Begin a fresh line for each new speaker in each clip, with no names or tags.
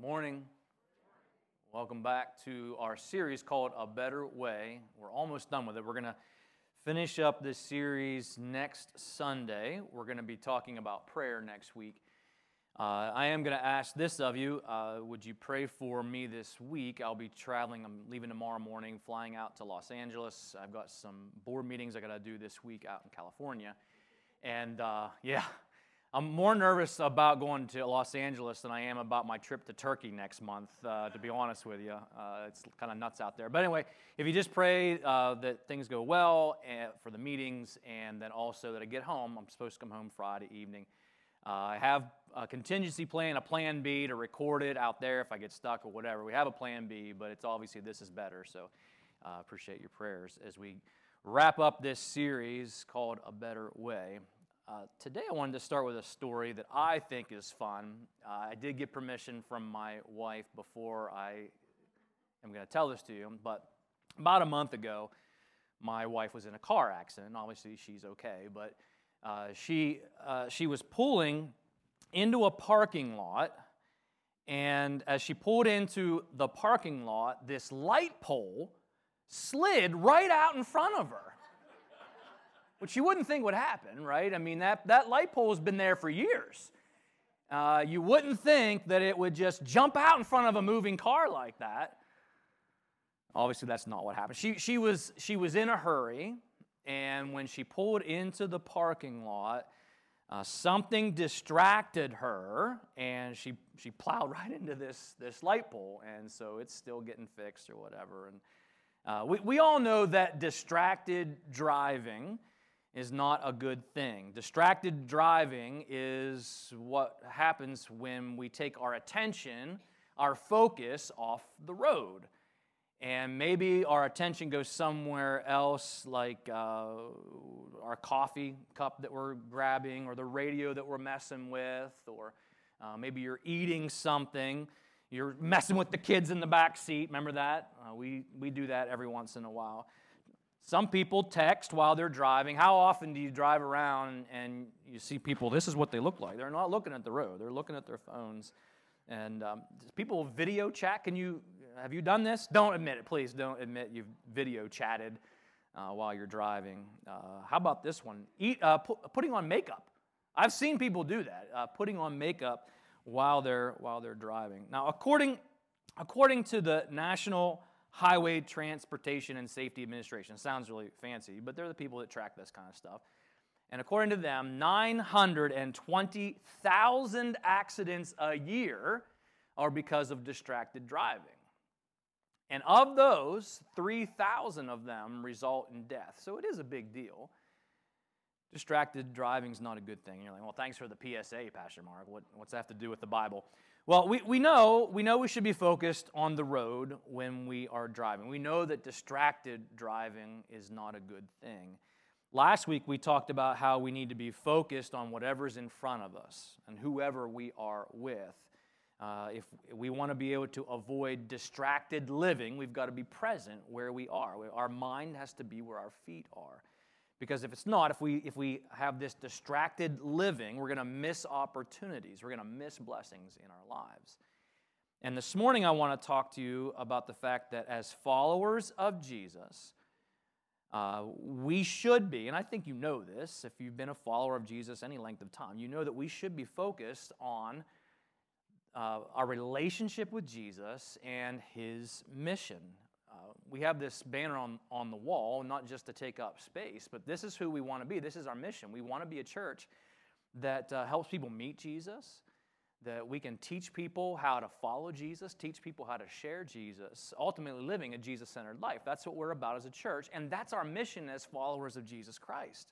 Good morning. Welcome back to our series called A Better Way. We're almost done with it. We're going to finish up this series next Sunday. We're going to be talking about prayer next week. Uh, I am going to ask this of you uh, Would you pray for me this week? I'll be traveling. I'm leaving tomorrow morning, flying out to Los Angeles. I've got some board meetings I got to do this week out in California. And uh, yeah, I'm more nervous about going to Los Angeles than I am about my trip to Turkey next month, uh, to be honest with you. Uh, it's kind of nuts out there. But anyway, if you just pray uh, that things go well uh, for the meetings and then also that I get home, I'm supposed to come home Friday evening. Uh, I have a contingency plan, a plan B to record it out there if I get stuck or whatever. We have a plan B, but it's obviously this is better. So uh, appreciate your prayers as we wrap up this series called A Better Way. Uh, today, I wanted to start with a story that I think is fun. Uh, I did get permission from my wife before I am going to tell this to you, but about a month ago, my wife was in a car accident. Obviously, she's okay, but uh, she, uh, she was pulling into a parking lot, and as she pulled into the parking lot, this light pole slid right out in front of her which you wouldn't think would happen, right? I mean, that, that light pole has been there for years. Uh, you wouldn't think that it would just jump out in front of a moving car like that. Obviously, that's not what happened. She, she, was, she was in a hurry, and when she pulled into the parking lot, uh, something distracted her, and she, she plowed right into this, this light pole, and so it's still getting fixed or whatever. And uh, we, we all know that distracted driving is not a good thing. Distracted driving is what happens when we take our attention, our focus off the road. And maybe our attention goes somewhere else, like uh, our coffee cup that we're grabbing, or the radio that we're messing with, or uh, maybe you're eating something. You're messing with the kids in the back seat. Remember that? Uh, we, we do that every once in a while. Some people text while they're driving. How often do you drive around and you see people, this is what they look like? They're not looking at the road, they're looking at their phones. And um, people video chat. Can you, have you done this? Don't admit it, please. Don't admit you've video chatted uh, while you're driving. Uh, how about this one? Eat, uh, pu- putting on makeup. I've seen people do that, uh, putting on makeup while they're, while they're driving. Now, according, according to the National Highway Transportation and Safety Administration. Sounds really fancy, but they're the people that track this kind of stuff. And according to them, 920,000 accidents a year are because of distracted driving. And of those, 3,000 of them result in death. So it is a big deal. Distracted driving is not a good thing. You're like, well, thanks for the PSA, Pastor Mark. What, what's that have to do with the Bible? Well, we, we, know, we know we should be focused on the road when we are driving. We know that distracted driving is not a good thing. Last week, we talked about how we need to be focused on whatever's in front of us and whoever we are with. Uh, if we want to be able to avoid distracted living, we've got to be present where we are. Our mind has to be where our feet are. Because if it's not, if we, if we have this distracted living, we're going to miss opportunities. We're going to miss blessings in our lives. And this morning, I want to talk to you about the fact that as followers of Jesus, uh, we should be, and I think you know this if you've been a follower of Jesus any length of time, you know that we should be focused on uh, our relationship with Jesus and his mission. We have this banner on, on the wall, not just to take up space, but this is who we want to be. This is our mission. We want to be a church that uh, helps people meet Jesus, that we can teach people how to follow Jesus, teach people how to share Jesus, ultimately living a Jesus centered life. That's what we're about as a church, and that's our mission as followers of Jesus Christ.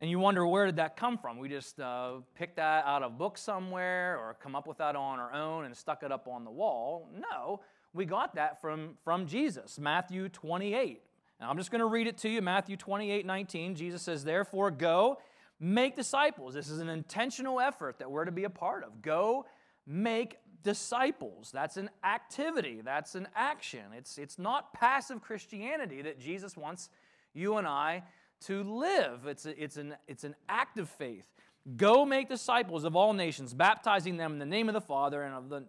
And you wonder where did that come from? We just uh, picked that out of a book somewhere or come up with that on our own and stuck it up on the wall. No, we got that from, from Jesus, Matthew 28. Now I'm just going to read it to you. Matthew 28 19. Jesus says, Therefore, go make disciples. This is an intentional effort that we're to be a part of. Go make disciples. That's an activity, that's an action. It's, it's not passive Christianity that Jesus wants you and I to live. It's, a, it's, an, it's an act of faith. Go make disciples of all nations, baptizing them in the name of the Father and of the,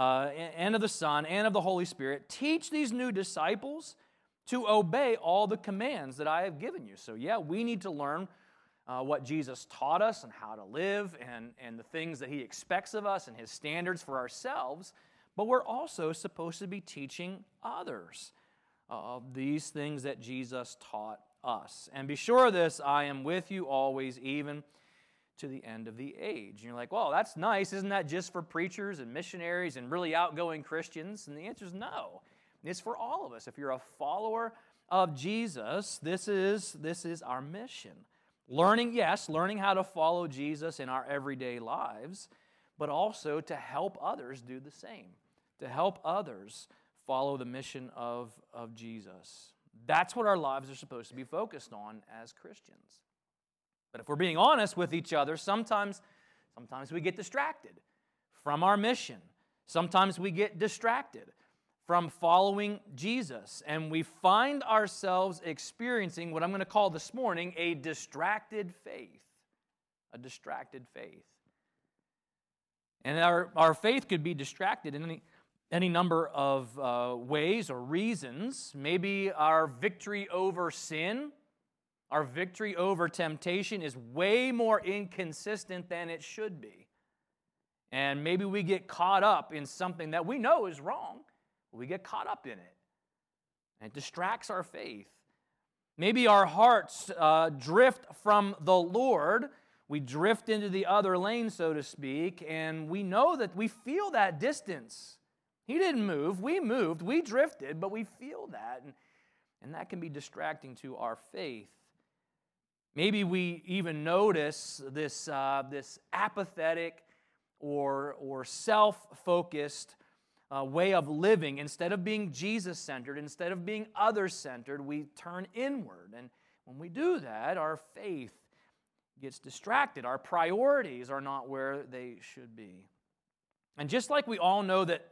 uh, and of the Son and of the Holy Spirit. Teach these new disciples to obey all the commands that I have given you. So, yeah, we need to learn uh, what Jesus taught us and how to live and, and the things that he expects of us and his standards for ourselves, but we're also supposed to be teaching others of these things that Jesus taught us. And be sure of this I am with you always, even to the end of the age. And you're like, well, that's nice. Isn't that just for preachers and missionaries and really outgoing Christians? And the answer is no. It's for all of us. If you're a follower of Jesus, this is, this is our mission. Learning, yes, learning how to follow Jesus in our everyday lives, but also to help others do the same, to help others follow the mission of, of Jesus. That's what our lives are supposed to be focused on as Christians. But if we're being honest with each other, sometimes, sometimes we get distracted from our mission. Sometimes we get distracted from following Jesus. And we find ourselves experiencing what I'm going to call this morning a distracted faith. A distracted faith. And our, our faith could be distracted in any, any number of uh, ways or reasons. Maybe our victory over sin, our victory over temptation is way more inconsistent than it should be. And maybe we get caught up in something that we know is wrong we get caught up in it. And it distracts our faith. Maybe our hearts uh, drift from the Lord. We drift into the other lane, so to speak, and we know that we feel that distance. He didn't move, we moved, we drifted, but we feel that, and, and that can be distracting to our faith. Maybe we even notice this, uh, this apathetic or, or self focused uh, way of living, instead of being Jesus centered, instead of being other centered, we turn inward. And when we do that, our faith gets distracted. Our priorities are not where they should be. And just like we all know that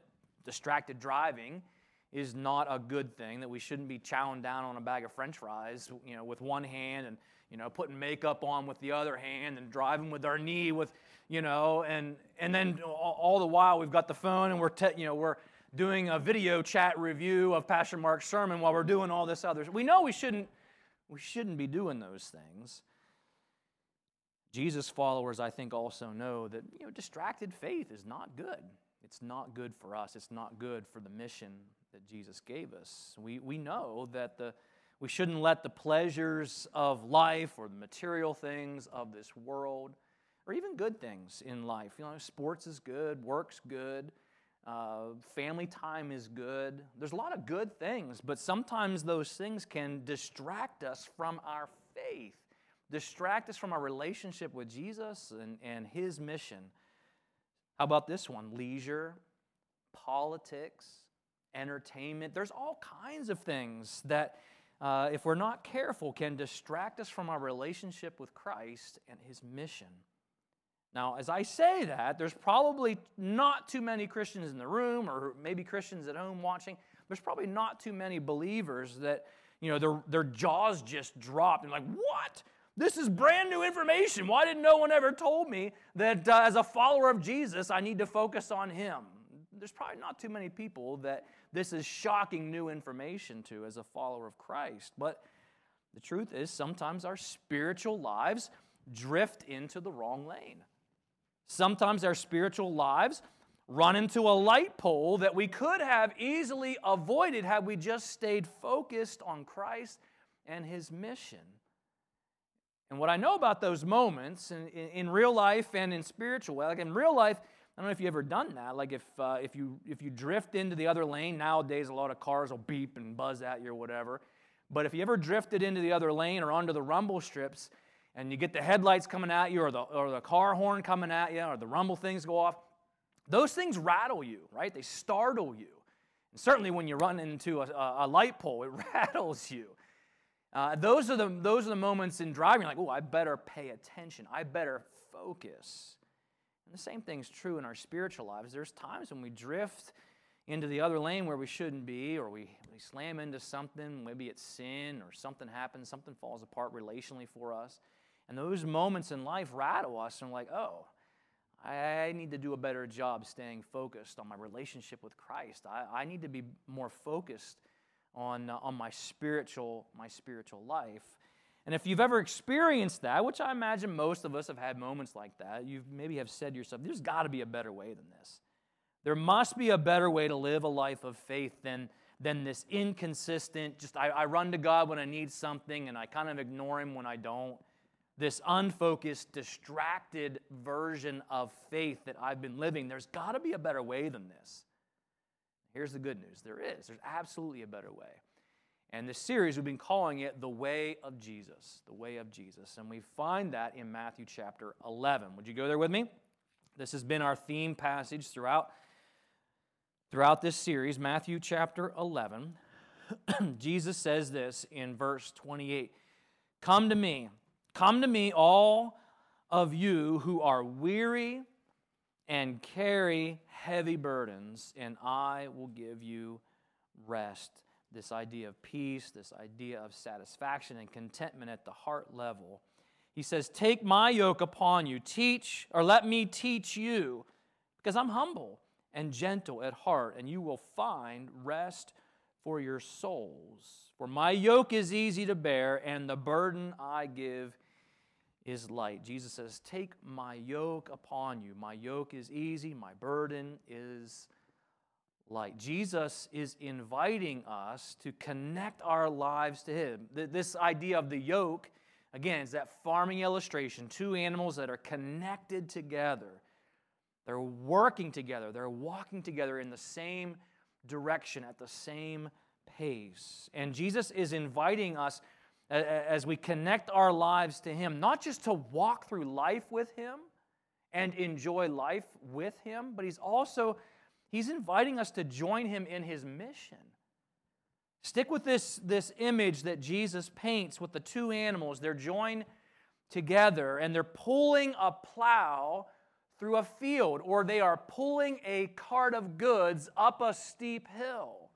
distracted driving is not a good thing, that we shouldn't be chowing down on a bag of french fries, you know, with one hand and, you know, putting makeup on with the other hand and driving with our knee with you know, and and then all the while we've got the phone and we're te- you know we're doing a video chat review of Pastor Mark's sermon while we're doing all this other. We know we shouldn't we shouldn't be doing those things. Jesus followers, I think, also know that you know distracted faith is not good. It's not good for us. It's not good for the mission that Jesus gave us. We we know that the we shouldn't let the pleasures of life or the material things of this world or even good things in life. You know, sports is good, work's good, uh, family time is good. There's a lot of good things, but sometimes those things can distract us from our faith, distract us from our relationship with Jesus and, and His mission. How about this one? Leisure, politics, entertainment. There's all kinds of things that, uh, if we're not careful, can distract us from our relationship with Christ and His mission. Now, as I say that, there's probably not too many Christians in the room, or maybe Christians at home watching. There's probably not too many believers that, you know, their, their jaws just dropped and like, what? This is brand new information. Why didn't no one ever told me that uh, as a follower of Jesus, I need to focus on Him? There's probably not too many people that this is shocking new information to as a follower of Christ. But the truth is, sometimes our spiritual lives drift into the wrong lane. Sometimes our spiritual lives run into a light pole that we could have easily avoided had we just stayed focused on Christ and His mission. And what I know about those moments in, in, in real life and in spiritual, like in real life, I don't know if you've ever done that. Like if, uh, if, you, if you drift into the other lane, nowadays a lot of cars will beep and buzz at you or whatever. But if you ever drifted into the other lane or onto the rumble strips, and you get the headlights coming at you or the, or the car horn coming at you or the rumble things go off, those things rattle you, right? They startle you. And certainly when you run into a, a light pole, it rattles you. Uh, those, are the, those are the moments in driving, like, oh, I better pay attention. I better focus. And the same thing's true in our spiritual lives. There's times when we drift into the other lane where we shouldn't be, or we, we slam into something, maybe it's sin, or something happens, something falls apart relationally for us. And those moments in life rattle us and we're like, oh, I need to do a better job staying focused on my relationship with Christ. I, I need to be more focused on, uh, on my spiritual my spiritual life. And if you've ever experienced that, which I imagine most of us have had moments like that, you maybe have said to yourself, there's got to be a better way than this. There must be a better way to live a life of faith than, than this inconsistent, just I, I run to God when I need something and I kind of ignore Him when I don't. This unfocused, distracted version of faith that I've been living. There's got to be a better way than this. Here's the good news there is. There's absolutely a better way. And this series, we've been calling it The Way of Jesus. The Way of Jesus. And we find that in Matthew chapter 11. Would you go there with me? This has been our theme passage throughout throughout this series, Matthew chapter 11, Jesus says this in verse 28 Come to me, come to me, all of you who are weary and carry heavy burdens, and I will give you rest. This idea of peace, this idea of satisfaction and contentment at the heart level. He says, Take my yoke upon you, teach, or let me teach you, because I'm humble and gentle at heart, and you will find rest for your souls. For my yoke is easy to bear, and the burden I give is light. Jesus says, Take my yoke upon you. My yoke is easy, my burden is light. Jesus is inviting us to connect our lives to Him. This idea of the yoke, again, is that farming illustration two animals that are connected together they're working together, they're walking together in the same direction at the same pace. And Jesus is inviting us as we connect our lives to Him, not just to walk through life with Him and enjoy life with Him, but He's also He's inviting us to join Him in His mission. Stick with this, this image that Jesus paints with the two animals. They're joined together and they're pulling a plow through a field, or they are pulling a cart of goods up a steep hill.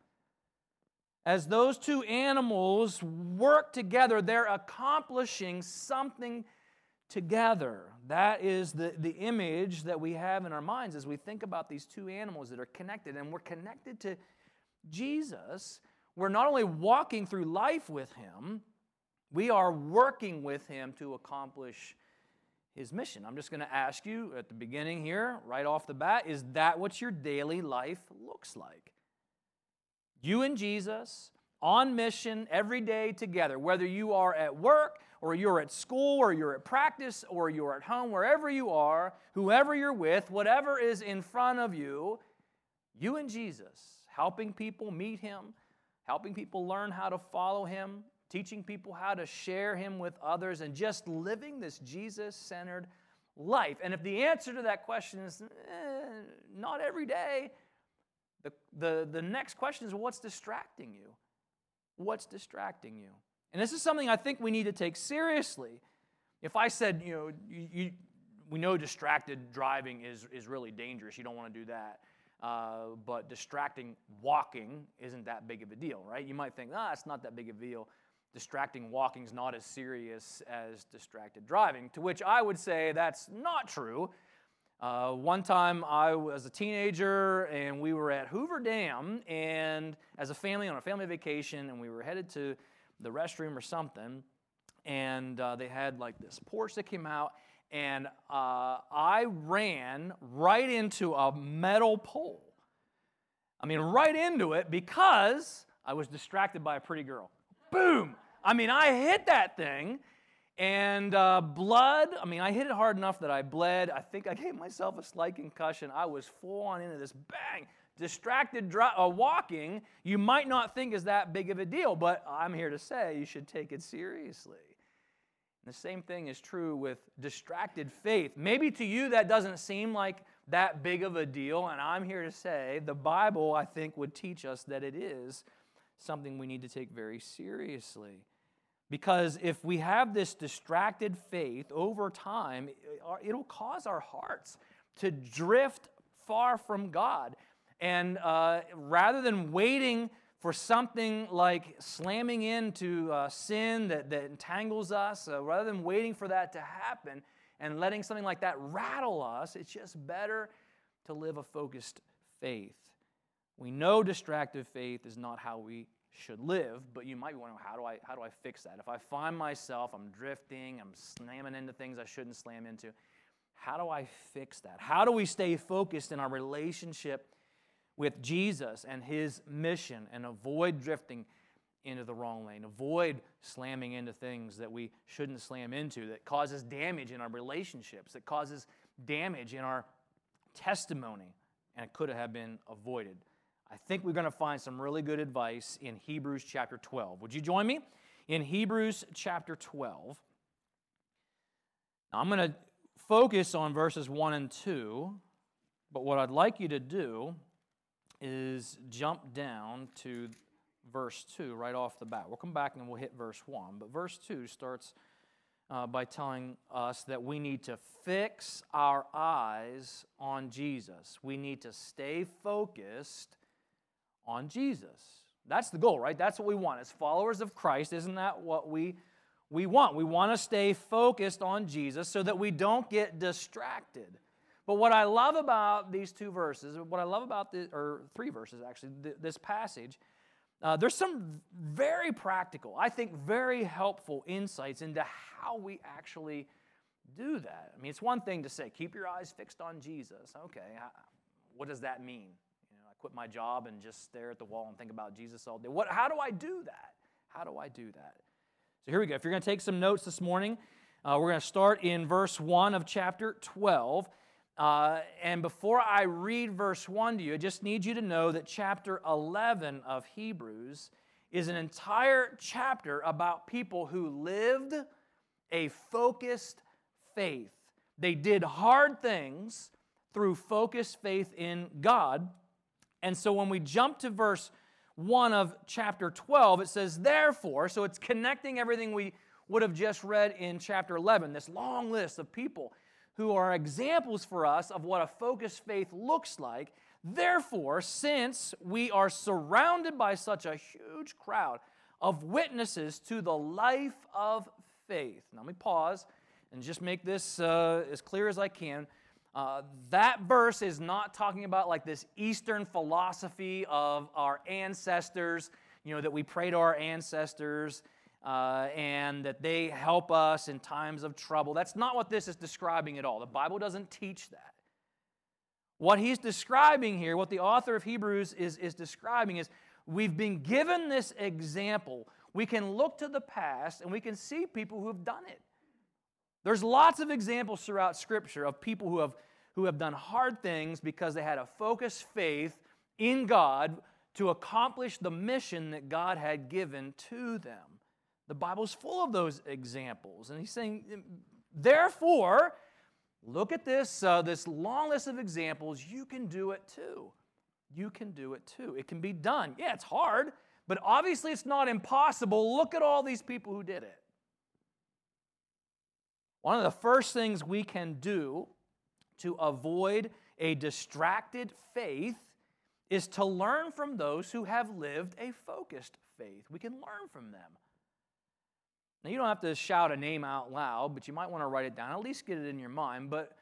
As those two animals work together, they're accomplishing something together. That is the, the image that we have in our minds as we think about these two animals that are connected. And we're connected to Jesus. We're not only walking through life with Him, we are working with Him to accomplish his mission. I'm just going to ask you at the beginning here, right off the bat, is that what your daily life looks like? You and Jesus on mission every day together, whether you are at work or you're at school or you're at practice or you're at home, wherever you are, whoever you're with, whatever is in front of you, you and Jesus, helping people meet him, helping people learn how to follow him, teaching people how to share Him with others, and just living this Jesus centered life? And if the answer to that question is eh, not every day, the, the, the next question is what's distracting you? What's distracting you? And this is something I think we need to take seriously. If I said, you know, you, you, we know distracted driving is, is really dangerous, you don't want to do that. Uh, but distracting walking isn't that big of a deal, right? You might think, ah, it's not that big of a deal distracting walking is not as serious as distracted driving, to which I would say that's not true. Uh, one time I was a teenager and we were at Hoover Dam and as a family on a family vacation and we were headed to the restroom or something and uh, they had like this porch that came out and uh, I ran right into a metal pole. I mean, right into it because I was distracted by a pretty girl. Boom! I mean, I hit that thing and uh, blood. I mean, I hit it hard enough that I bled. I think I gave myself a slight concussion. I was full on into this bang. Distracted dri- uh, walking, you might not think is that big of a deal, but I'm here to say you should take it seriously. And the same thing is true with distracted faith. Maybe to you that doesn't seem like that big of a deal, and I'm here to say the Bible, I think, would teach us that it is something we need to take very seriously. Because if we have this distracted faith over time, it'll cause our hearts to drift far from God. And uh, rather than waiting for something like slamming into uh, sin that, that entangles us, uh, rather than waiting for that to happen and letting something like that rattle us, it's just better to live a focused faith. We know distracted faith is not how we should live, but you might be wondering, how do I, how do I fix that? If I find myself, I'm drifting, I'm slamming into things I shouldn't slam into, how do I fix that? How do we stay focused in our relationship with Jesus and his mission and avoid drifting into the wrong lane, avoid slamming into things that we shouldn't slam into, that causes damage in our relationships, that causes damage in our testimony, and it could have been avoided. I think we're going to find some really good advice in Hebrews chapter 12. Would you join me? In Hebrews chapter 12. Now, I'm going to focus on verses 1 and 2, but what I'd like you to do is jump down to verse 2 right off the bat. We'll come back and we'll hit verse 1, but verse 2 starts uh, by telling us that we need to fix our eyes on Jesus. We need to stay focused on Jesus. That's the goal, right? That's what we want. As followers of Christ, isn't that what we, we want? We want to stay focused on Jesus so that we don't get distracted. But what I love about these two verses, what I love about the, or three verses actually, this passage, uh, there's some very practical, I think very helpful insights into how we actually do that. I mean, it's one thing to say, keep your eyes fixed on Jesus. Okay, what does that mean? You know, I quit my job and just stare at the wall and think about Jesus all day. What, how do I do that? How do I do that? So here we go. If you're going to take some notes this morning, uh, we're going to start in verse 1 of chapter 12. Uh, and before I read verse 1 to you, I just need you to know that chapter 11 of Hebrews is an entire chapter about people who lived a focused faith. They did hard things through focused faith in God. And so when we jump to verse 1 of chapter 12, it says, Therefore, so it's connecting everything we would have just read in chapter 11, this long list of people who are examples for us of what a focused faith looks like. Therefore, since we are surrounded by such a huge crowd of witnesses to the life of faith, now let me pause and just make this uh, as clear as I can. Uh, that verse is not talking about like this Eastern philosophy of our ancestors, you know, that we pray to our ancestors uh, and that they help us in times of trouble. That's not what this is describing at all. The Bible doesn't teach that. What he's describing here, what the author of Hebrews is, is describing, is we've been given this example. We can look to the past and we can see people who have done it. There's lots of examples throughout Scripture of people who have, who have done hard things because they had a focused faith in God to accomplish the mission that God had given to them. The Bible's full of those examples. And he's saying, therefore, look at this, uh, this long list of examples. You can do it too. You can do it too. It can be done. Yeah, it's hard, but obviously it's not impossible. Look at all these people who did it. One of the first things we can do to avoid a distracted faith is to learn from those who have lived a focused faith. We can learn from them. Now, you don't have to shout a name out loud, but you might want to write it down, at least get it in your mind. But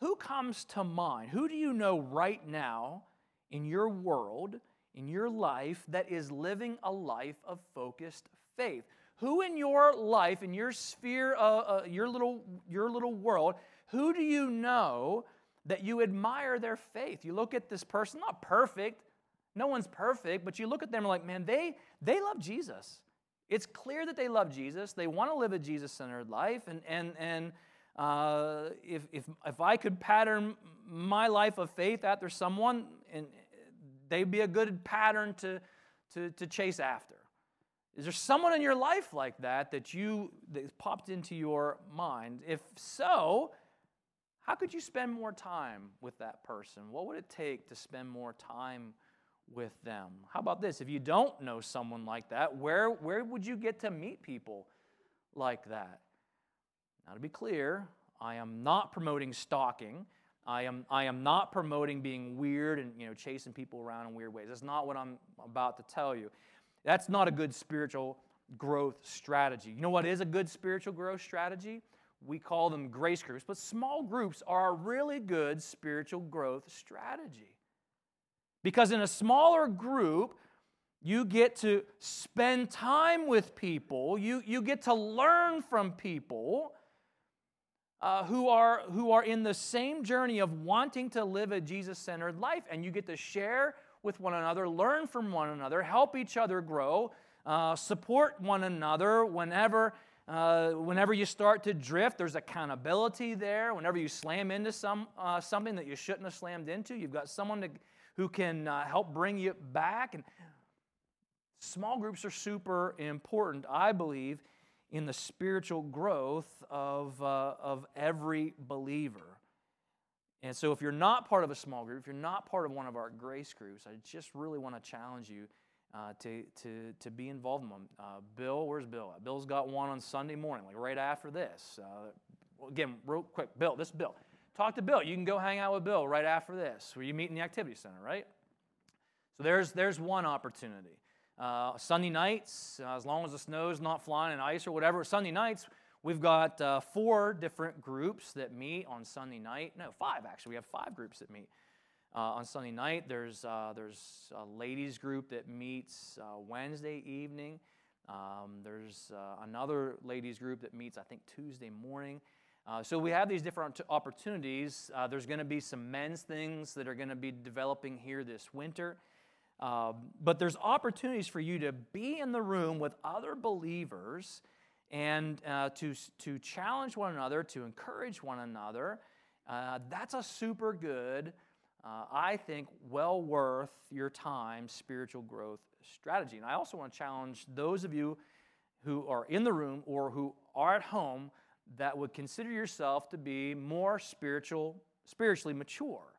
who comes to mind? Who do you know right now in your world, in your life, that is living a life of focused faith? Who in your life, in your sphere, uh, uh, your, little, your little world, who do you know that you admire their faith? You look at this person, not perfect, no one's perfect, but you look at them and like, man, they, they love Jesus. It's clear that they love Jesus. They want to live a Jesus centered life. And, and, and uh, if, if, if I could pattern my life of faith after someone, and they'd be a good pattern to, to, to chase after. Is there someone in your life like that that you that popped into your mind? If so, how could you spend more time with that person? What would it take to spend more time with them? How about this? If you don't know someone like that, where, where would you get to meet people like that? Now, to be clear, I am not promoting stalking. I am, I am not promoting being weird and you know, chasing people around in weird ways. That's not what I'm about to tell you. That's not a good spiritual growth strategy. You know what is a good spiritual growth strategy? We call them grace groups, but small groups are a really good spiritual growth strategy. Because in a smaller group, you get to spend time with people, you, you get to learn from people uh, who, are, who are in the same journey of wanting to live a Jesus centered life, and you get to share with one another, learn from one another, help each other grow, uh, support one another whenever. Uh, whenever you start to drift, there's accountability there. Whenever you slam into some, uh, something that you shouldn't have slammed into, you've got someone to, who can uh, help bring you back. And small groups are super important, I believe, in the spiritual growth of, uh, of every believer. And so, if you're not part of a small group, if you're not part of one of our grace groups, I just really want to challenge you uh, to, to, to be involved in them. Uh, Bill, where's Bill? Bill's got one on Sunday morning, like right after this. Uh, again, real quick, Bill, this Bill. Talk to Bill. You can go hang out with Bill right after this, where you meet in the activity center, right? So there's, there's one opportunity. Uh, Sunday nights, uh, as long as the snow's not flying and ice or whatever, Sunday nights, we've got uh, four different groups that meet on Sunday night. No, five actually. We have five groups that meet. Uh, on Sunday night, there's, uh, there's a ladies group that meets uh, Wednesday evening. Um, there's another ladies group that meets, I think, Tuesday morning. So we have these different opportunities. there's going to be some men's things that are going to be developing here this winter. Um, but there's opportunities for you to be in the room with other believers and uh, to, to challenge one another, to encourage one another. Uh, that's a super good, uh, I think, well worth your time spiritual growth strategy. And I also want to challenge those of you who are in the room or who are at home that would consider yourself to be more spiritual, spiritually mature.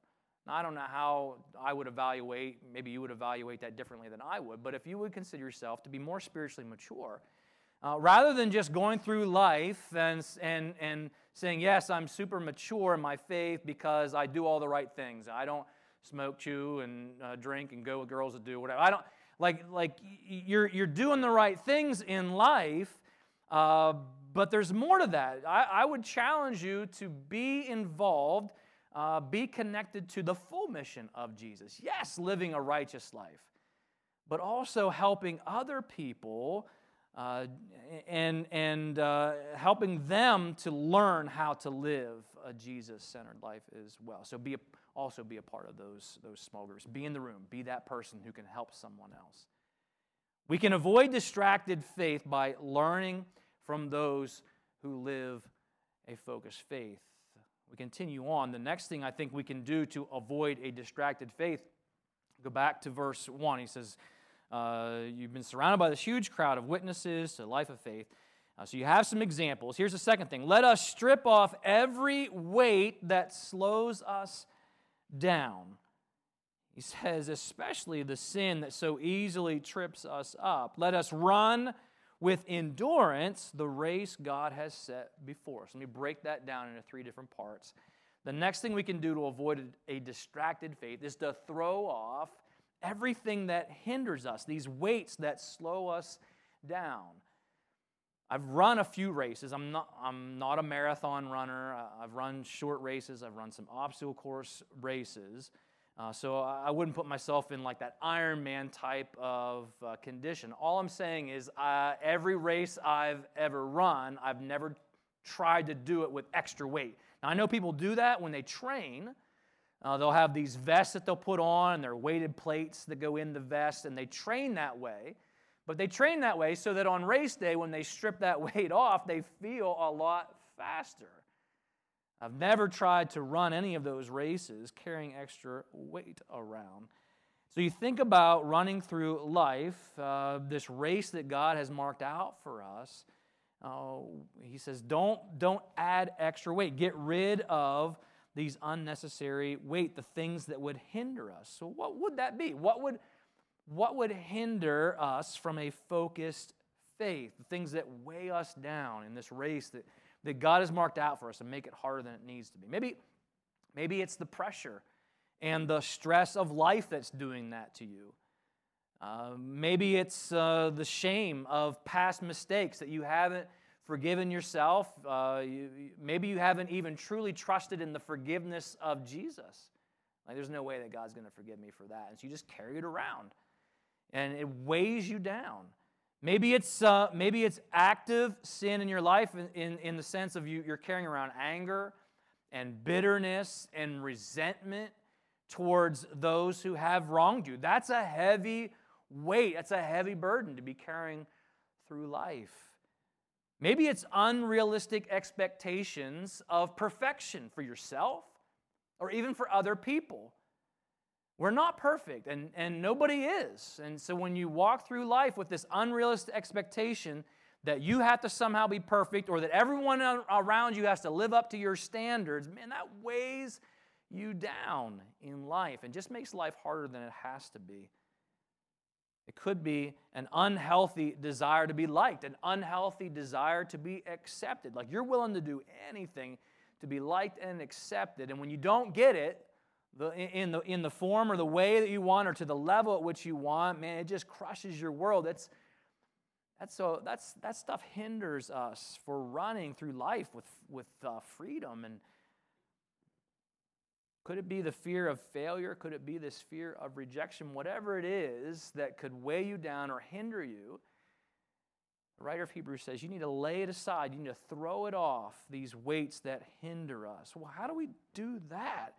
Now, I don't know how I would evaluate, maybe you would evaluate that differently than I would, but if you would consider yourself to be more spiritually mature, uh, rather than just going through life and, and, and saying, Yes, I'm super mature in my faith because I do all the right things. I don't smoke, chew, and uh, drink and go with girls that do whatever. I don't, like, like you're, you're doing the right things in life, uh, but there's more to that. I, I would challenge you to be involved uh, be connected to the full mission of Jesus. Yes, living a righteous life, but also helping other people uh, and, and uh, helping them to learn how to live a Jesus centered life as well. So be a, also be a part of those, those small groups. Be in the room, be that person who can help someone else. We can avoid distracted faith by learning from those who live a focused faith. We continue on. The next thing I think we can do to avoid a distracted faith, go back to verse 1. He says, uh, You've been surrounded by this huge crowd of witnesses to the life of faith. Uh, so you have some examples. Here's the second thing let us strip off every weight that slows us down. He says, especially the sin that so easily trips us up. Let us run with endurance the race God has set before us. Let me break that down into three different parts. The next thing we can do to avoid a distracted faith is to throw off everything that hinders us, these weights that slow us down. I've run a few races. I'm not, I'm not a marathon runner. I've run short races. I've run some obstacle course races. Uh, so I wouldn't put myself in like that Iron Man type of uh, condition. All I'm saying is uh, every race I've ever run, I've never tried to do it with extra weight. Now I know people do that when they train. Uh, they'll have these vests that they'll put on, and they're weighted plates that go in the vest, and they train that way. But they train that way so that on race day, when they strip that weight off, they feel a lot faster. I've never tried to run any of those races carrying extra weight around. So you think about running through life, uh, this race that God has marked out for us. Uh, he says, don't, don't add extra weight. Get rid of these unnecessary weight, the things that would hinder us. So, what would that be? What would, what would hinder us from a focused faith? The things that weigh us down in this race that that God has marked out for us and make it harder than it needs to be. Maybe, Maybe it's the pressure and the stress of life that's doing that to you. Uh, maybe it's uh, the shame of past mistakes that you haven't forgiven yourself. Uh, you, maybe you haven't even truly trusted in the forgiveness of Jesus. Like, there's no way that God's going to forgive me for that. And so you just carry it around, and it weighs you down. Maybe it's, uh, maybe it's active sin in your life in, in, in the sense of you, you're carrying around anger and bitterness and resentment towards those who have wronged you. That's a heavy weight, that's a heavy burden to be carrying through life. Maybe it's unrealistic expectations of perfection for yourself or even for other people. We're not perfect, and, and nobody is. And so when you walk through life with this unrealistic expectation that you have to somehow be perfect or that everyone around you has to live up to your standards, man, that weighs you down in life and just makes life harder than it has to be. It could be an unhealthy desire to be liked, an unhealthy desire to be accepted. Like you're willing to do anything to be liked and accepted. And when you don't get it, the, in, the, in the form or the way that you want or to the level at which you want, man, it just crushes your world. That's, that's, so, that's, that stuff hinders us for running through life with, with uh, freedom and, could it be the fear of failure? Could it be this fear of rejection? Whatever it is that could weigh you down or hinder you, the writer of Hebrews says you need to lay it aside. You need to throw it off, these weights that hinder us. Well, how do we do that?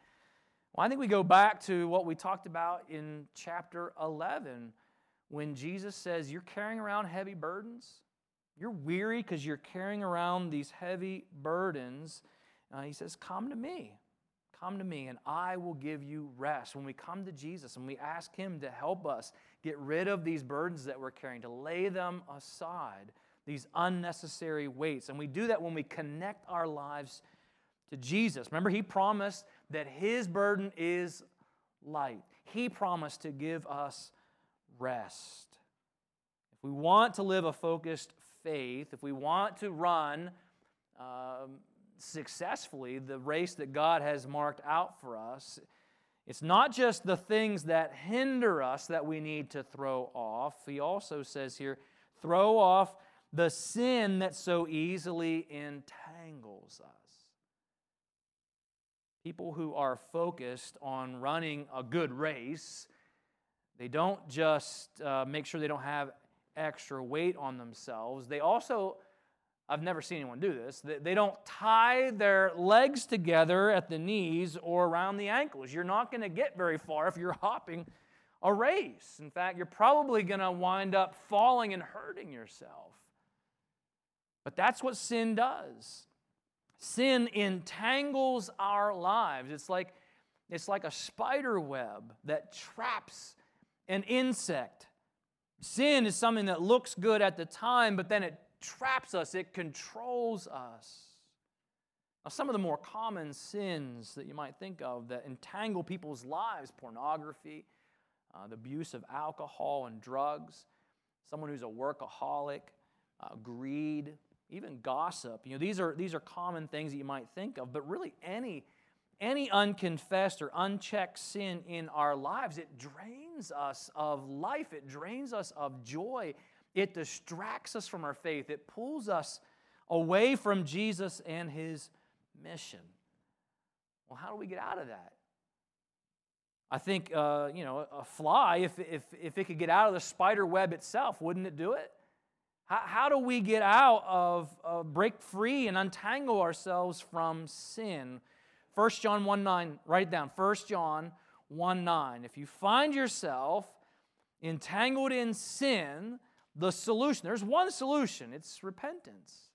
Well, I think we go back to what we talked about in chapter 11 when Jesus says, You're carrying around heavy burdens. You're weary because you're carrying around these heavy burdens. Uh, he says, Come to me. Come to me and I will give you rest. When we come to Jesus and we ask Him to help us get rid of these burdens that we're carrying, to lay them aside, these unnecessary weights. And we do that when we connect our lives to Jesus. Remember, He promised that His burden is light, He promised to give us rest. If we want to live a focused faith, if we want to run um, successfully the race that God has marked out for us. It's not just the things that hinder us that we need to throw off. He also says here, throw off the sin that so easily entangles us. People who are focused on running a good race, they don't just uh, make sure they don't have extra weight on themselves, they also I've never seen anyone do this. They don't tie their legs together at the knees or around the ankles. You're not going to get very far if you're hopping a race. In fact, you're probably going to wind up falling and hurting yourself. But that's what sin does. Sin entangles our lives. It's like, it's like a spider web that traps an insect. Sin is something that looks good at the time, but then it traps us, it controls us. Now, some of the more common sins that you might think of that entangle people's lives pornography, uh, the abuse of alcohol and drugs, someone who's a workaholic, uh, greed, even gossip. You know, these are, these are common things that you might think of, but really any, any unconfessed or unchecked sin in our lives, it drains us of life, it drains us of joy, it distracts us from our faith, it pulls us away from Jesus and his mission. Well, how do we get out of that? I think, uh, you know, a fly, if, if, if it could get out of the spider web itself, wouldn't it do it? How, how do we get out of, uh, break free and untangle ourselves from sin? 1 John 1 9, write it down. 1 John 1 9. If you find yourself entangled in sin, the solution. There's one solution it's repentance.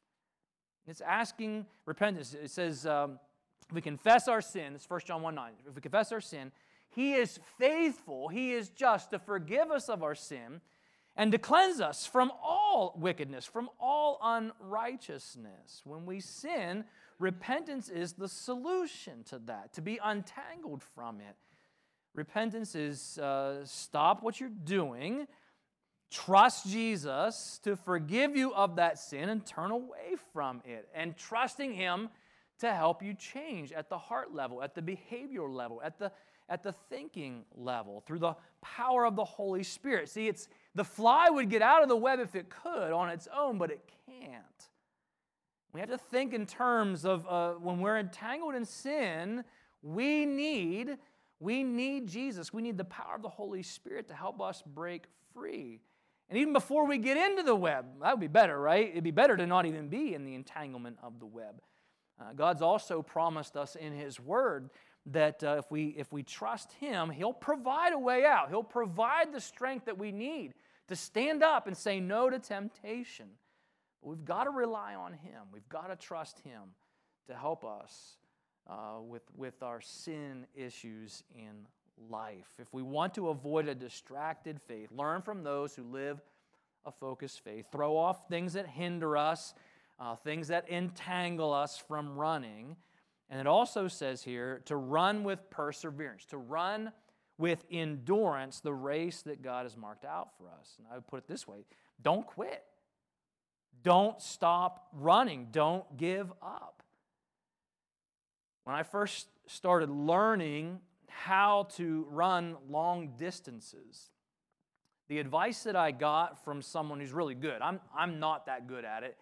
It's asking repentance. It says, um, if we confess our sin, it's 1 John 1 9. If we confess our sin, he is faithful, he is just to forgive us of our sin and to cleanse us from all wickedness, from all unrighteousness. When we sin, repentance is the solution to that, to be untangled from it. Repentance is uh, stop what you're doing trust Jesus to forgive you of that sin and turn away from it, and trusting Him to help you change at the heart level, at the behavioral level, at the at the thinking level through the power of the Holy Spirit. See, it's the fly would get out of the web if it could on its own, but it can't. We have to think in terms of uh, when we're entangled in sin, we need we need Jesus. We need the power of the Holy Spirit to help us break free. And even before we get into the web, that would be better, right? It'd be better to not even be in the entanglement of the web. Uh, God's also promised us in His Word that uh, if, we, if we trust Him, He'll provide a way out. He'll provide the strength that we need to stand up and say no to temptation. But we've got to rely on Him, we've got to trust Him to help us uh, with, with our sin issues in life. If we want to avoid a distracted faith, learn from those who live a focused faith. Throw off things that hinder us, uh, things that entangle us from running. And it also says here to run with perseverance, to run with endurance the race that God has marked out for us. And I would put it this way don't quit. Don't stop running. Don't give up. When I first started learning how to run long distances, the advice that I got from someone who's really good, I'm, I'm not that good at it,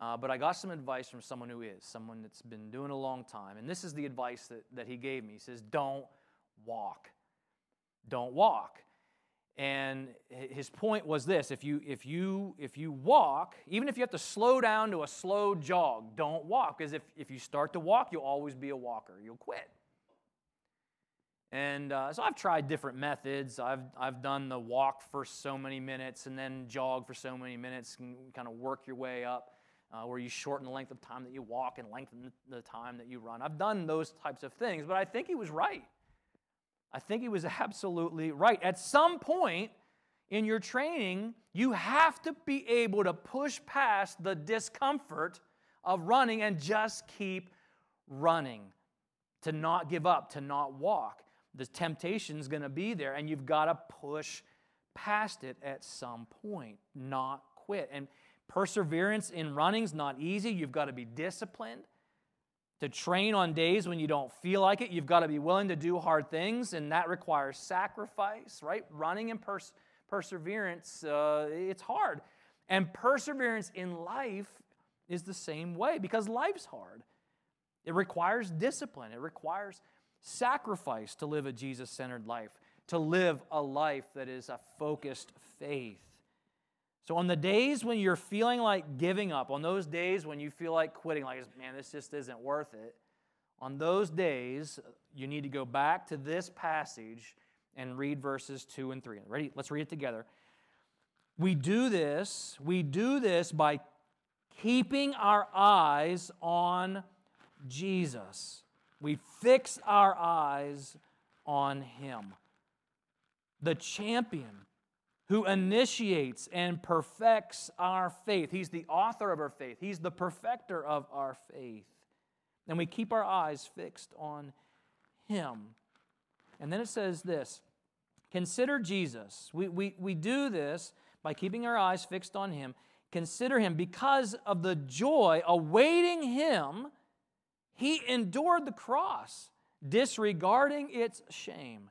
uh, but I got some advice from someone who is, someone that's been doing a long time. And this is the advice that, that he gave me. He says, Don't walk. Don't walk. And his point was this if you, if, you, if you walk, even if you have to slow down to a slow jog, don't walk. Because if, if you start to walk, you'll always be a walker. You'll quit. And uh, so I've tried different methods. I've, I've done the walk for so many minutes and then jog for so many minutes and kind of work your way up uh, where you shorten the length of time that you walk and lengthen the time that you run. I've done those types of things, but I think he was right. I think he was absolutely right. At some point in your training, you have to be able to push past the discomfort of running and just keep running, to not give up, to not walk. The temptation's going to be there, and you've got to push past it at some point, not quit. And perseverance in running's not easy. You've got to be disciplined to train on days when you don't feel like it. You've got to be willing to do hard things, and that requires sacrifice, right? Running and pers- perseverance, uh, it's hard. And perseverance in life is the same way because life's hard. It requires discipline, it requires sacrifice to live a Jesus centered life, to live a life that is a focused faith. So, on the days when you're feeling like giving up, on those days when you feel like quitting, like, man, this just isn't worth it, on those days, you need to go back to this passage and read verses 2 and 3. Ready? Let's read it together. We do this, we do this by keeping our eyes on Jesus. We fix our eyes on Him, the champion who initiates and perfects our faith. He's the author of our faith, He's the perfecter of our faith. And we keep our eyes fixed on Him. And then it says this Consider Jesus. We, we, we do this by keeping our eyes fixed on Him. Consider Him because of the joy awaiting Him, He endured the cross, disregarding its shame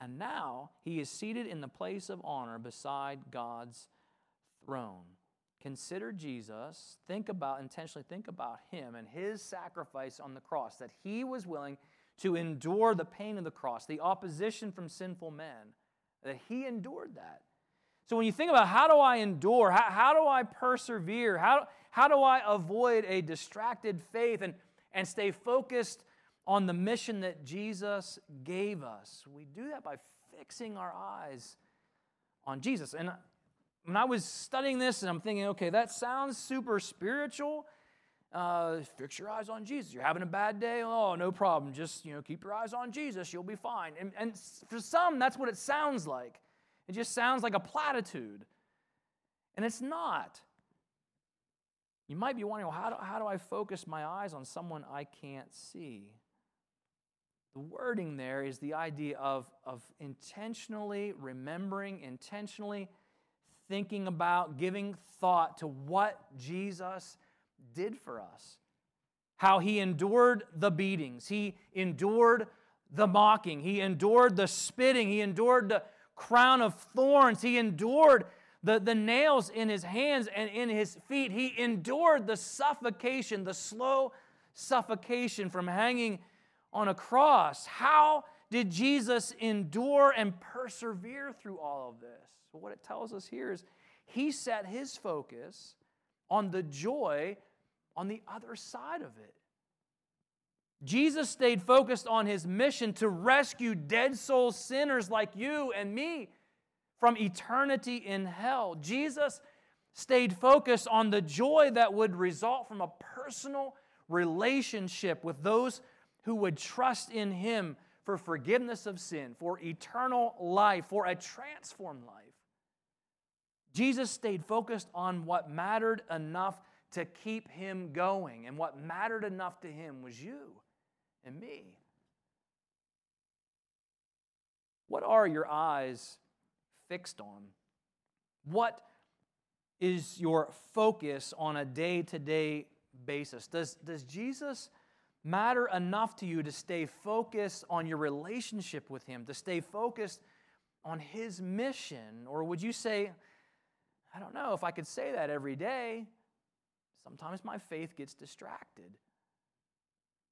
and now he is seated in the place of honor beside God's throne. Consider Jesus, think about, intentionally think about him and his sacrifice on the cross, that he was willing to endure the pain of the cross, the opposition from sinful men, that he endured that. So when you think about how do I endure, how, how do I persevere, how, how do I avoid a distracted faith and, and stay focused on the mission that Jesus gave us. We do that by fixing our eyes on Jesus. And when I was studying this, and I'm thinking, okay, that sounds super spiritual. Uh, fix your eyes on Jesus. You're having a bad day. Oh, no problem. Just you know, keep your eyes on Jesus. You'll be fine. And, and for some, that's what it sounds like. It just sounds like a platitude, and it's not. You might be wondering, well, how do, how do I focus my eyes on someone I can't see? The wording there is the idea of, of intentionally remembering, intentionally thinking about, giving thought to what Jesus did for us, how he endured the beatings, he endured the mocking, he endured the spitting, he endured the crown of thorns, he endured the, the nails in his hands and in his feet. He endured the suffocation, the slow suffocation from hanging on a cross. How did Jesus endure and persevere through all of this? Well, what it tells us here is he set his focus on the joy on the other side of it. Jesus stayed focused on his mission to rescue dead soul sinners like you and me from eternity in hell. Jesus stayed focused on the joy that would result from a personal relationship with those who would trust in him for forgiveness of sin, for eternal life, for a transformed life. Jesus stayed focused on what mattered enough to keep him going. And what mattered enough to him was you and me. What are your eyes fixed on? What is your focus on a day to day basis? Does, does Jesus matter enough to you to stay focused on your relationship with Him, to stay focused on His mission? Or would you say, I don't know if I could say that every day? Sometimes my faith gets distracted.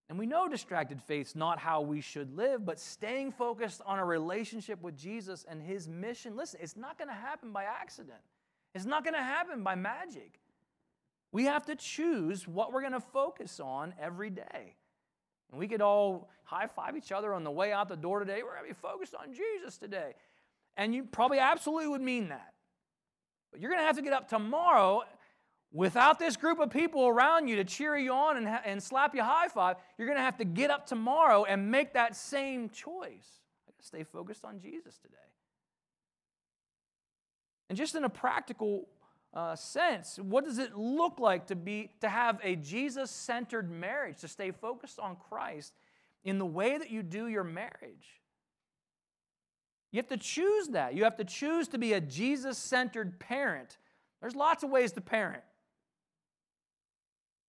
And we know distracted faith's not how we should live, but staying focused on a relationship with Jesus and his mission, listen, it's not going to happen by accident. It's not going to happen by magic. We have to choose what we're going to focus on every day. And we could all high five each other on the way out the door today. We're going to be focused on Jesus today. And you probably absolutely would mean that. But you're going to have to get up tomorrow without this group of people around you to cheer you on and, ha- and slap you high five. You're going to have to get up tomorrow and make that same choice. I got to stay focused on Jesus today. And just in a practical uh, sense, what does it look like to be to have a Jesus-centered marriage, to stay focused on Christ in the way that you do your marriage? You have to choose that. You have to choose to be a Jesus centered parent. There's lots of ways to parent.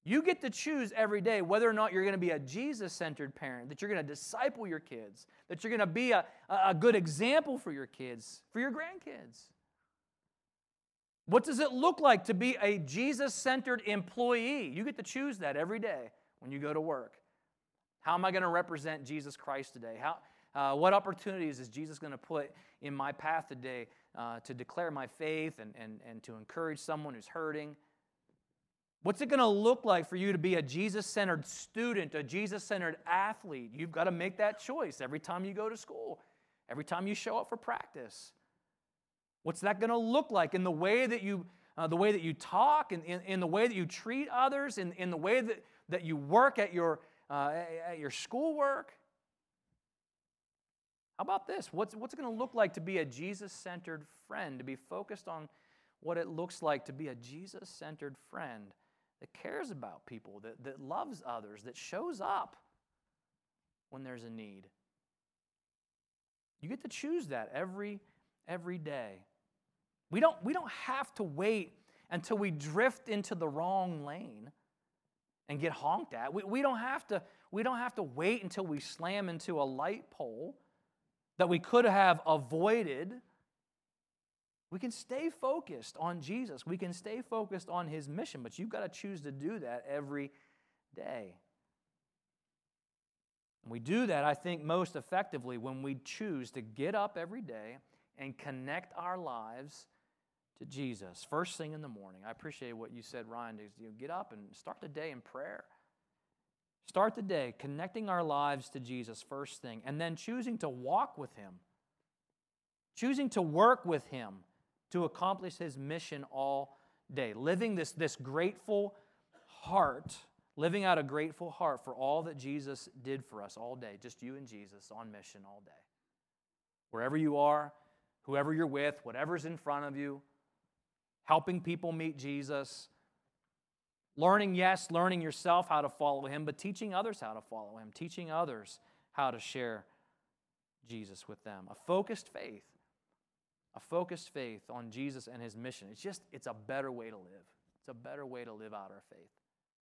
You get to choose every day whether or not you're going to be a Jesus centered parent, that you're going to disciple your kids, that you're going to be a, a good example for your kids, for your grandkids. What does it look like to be a Jesus centered employee? You get to choose that every day when you go to work. How am I going to represent Jesus Christ today? How, uh, what opportunities is Jesus going to put in my path today uh, to declare my faith and, and, and to encourage someone who's hurting? What's it going to look like for you to be a Jesus centered student, a Jesus centered athlete? You've got to make that choice every time you go to school, every time you show up for practice. What's that going to look like in the way that you, uh, the way that you talk, in, in, in, the way that you treat others, in, in the way that, that you work at your, uh, at your schoolwork? How about this? What's, what's it going to look like to be a Jesus centered friend, to be focused on what it looks like to be a Jesus centered friend that cares about people, that, that loves others, that shows up when there's a need? You get to choose that every, every day. We don't, we don't have to wait until we drift into the wrong lane and get honked at. We, we, don't have to, we don't have to wait until we slam into a light pole that we could have avoided, we can stay focused on Jesus. We can stay focused on his mission, but you've got to choose to do that every day. And we do that, I think, most effectively when we choose to get up every day and connect our lives to Jesus. First thing in the morning. I appreciate what you said, Ryan, is you know, get up and start the day in prayer. Start the day connecting our lives to Jesus first thing, and then choosing to walk with Him, choosing to work with Him to accomplish His mission all day, living this, this grateful heart, living out a grateful heart for all that Jesus did for us all day, just you and Jesus on mission all day. Wherever you are, whoever you're with, whatever's in front of you, helping people meet Jesus Learning, yes, learning yourself how to follow him, but teaching others how to follow him, teaching others how to share Jesus with them. A focused faith, a focused faith on Jesus and his mission. It's just, it's a better way to live. It's a better way to live out our faith.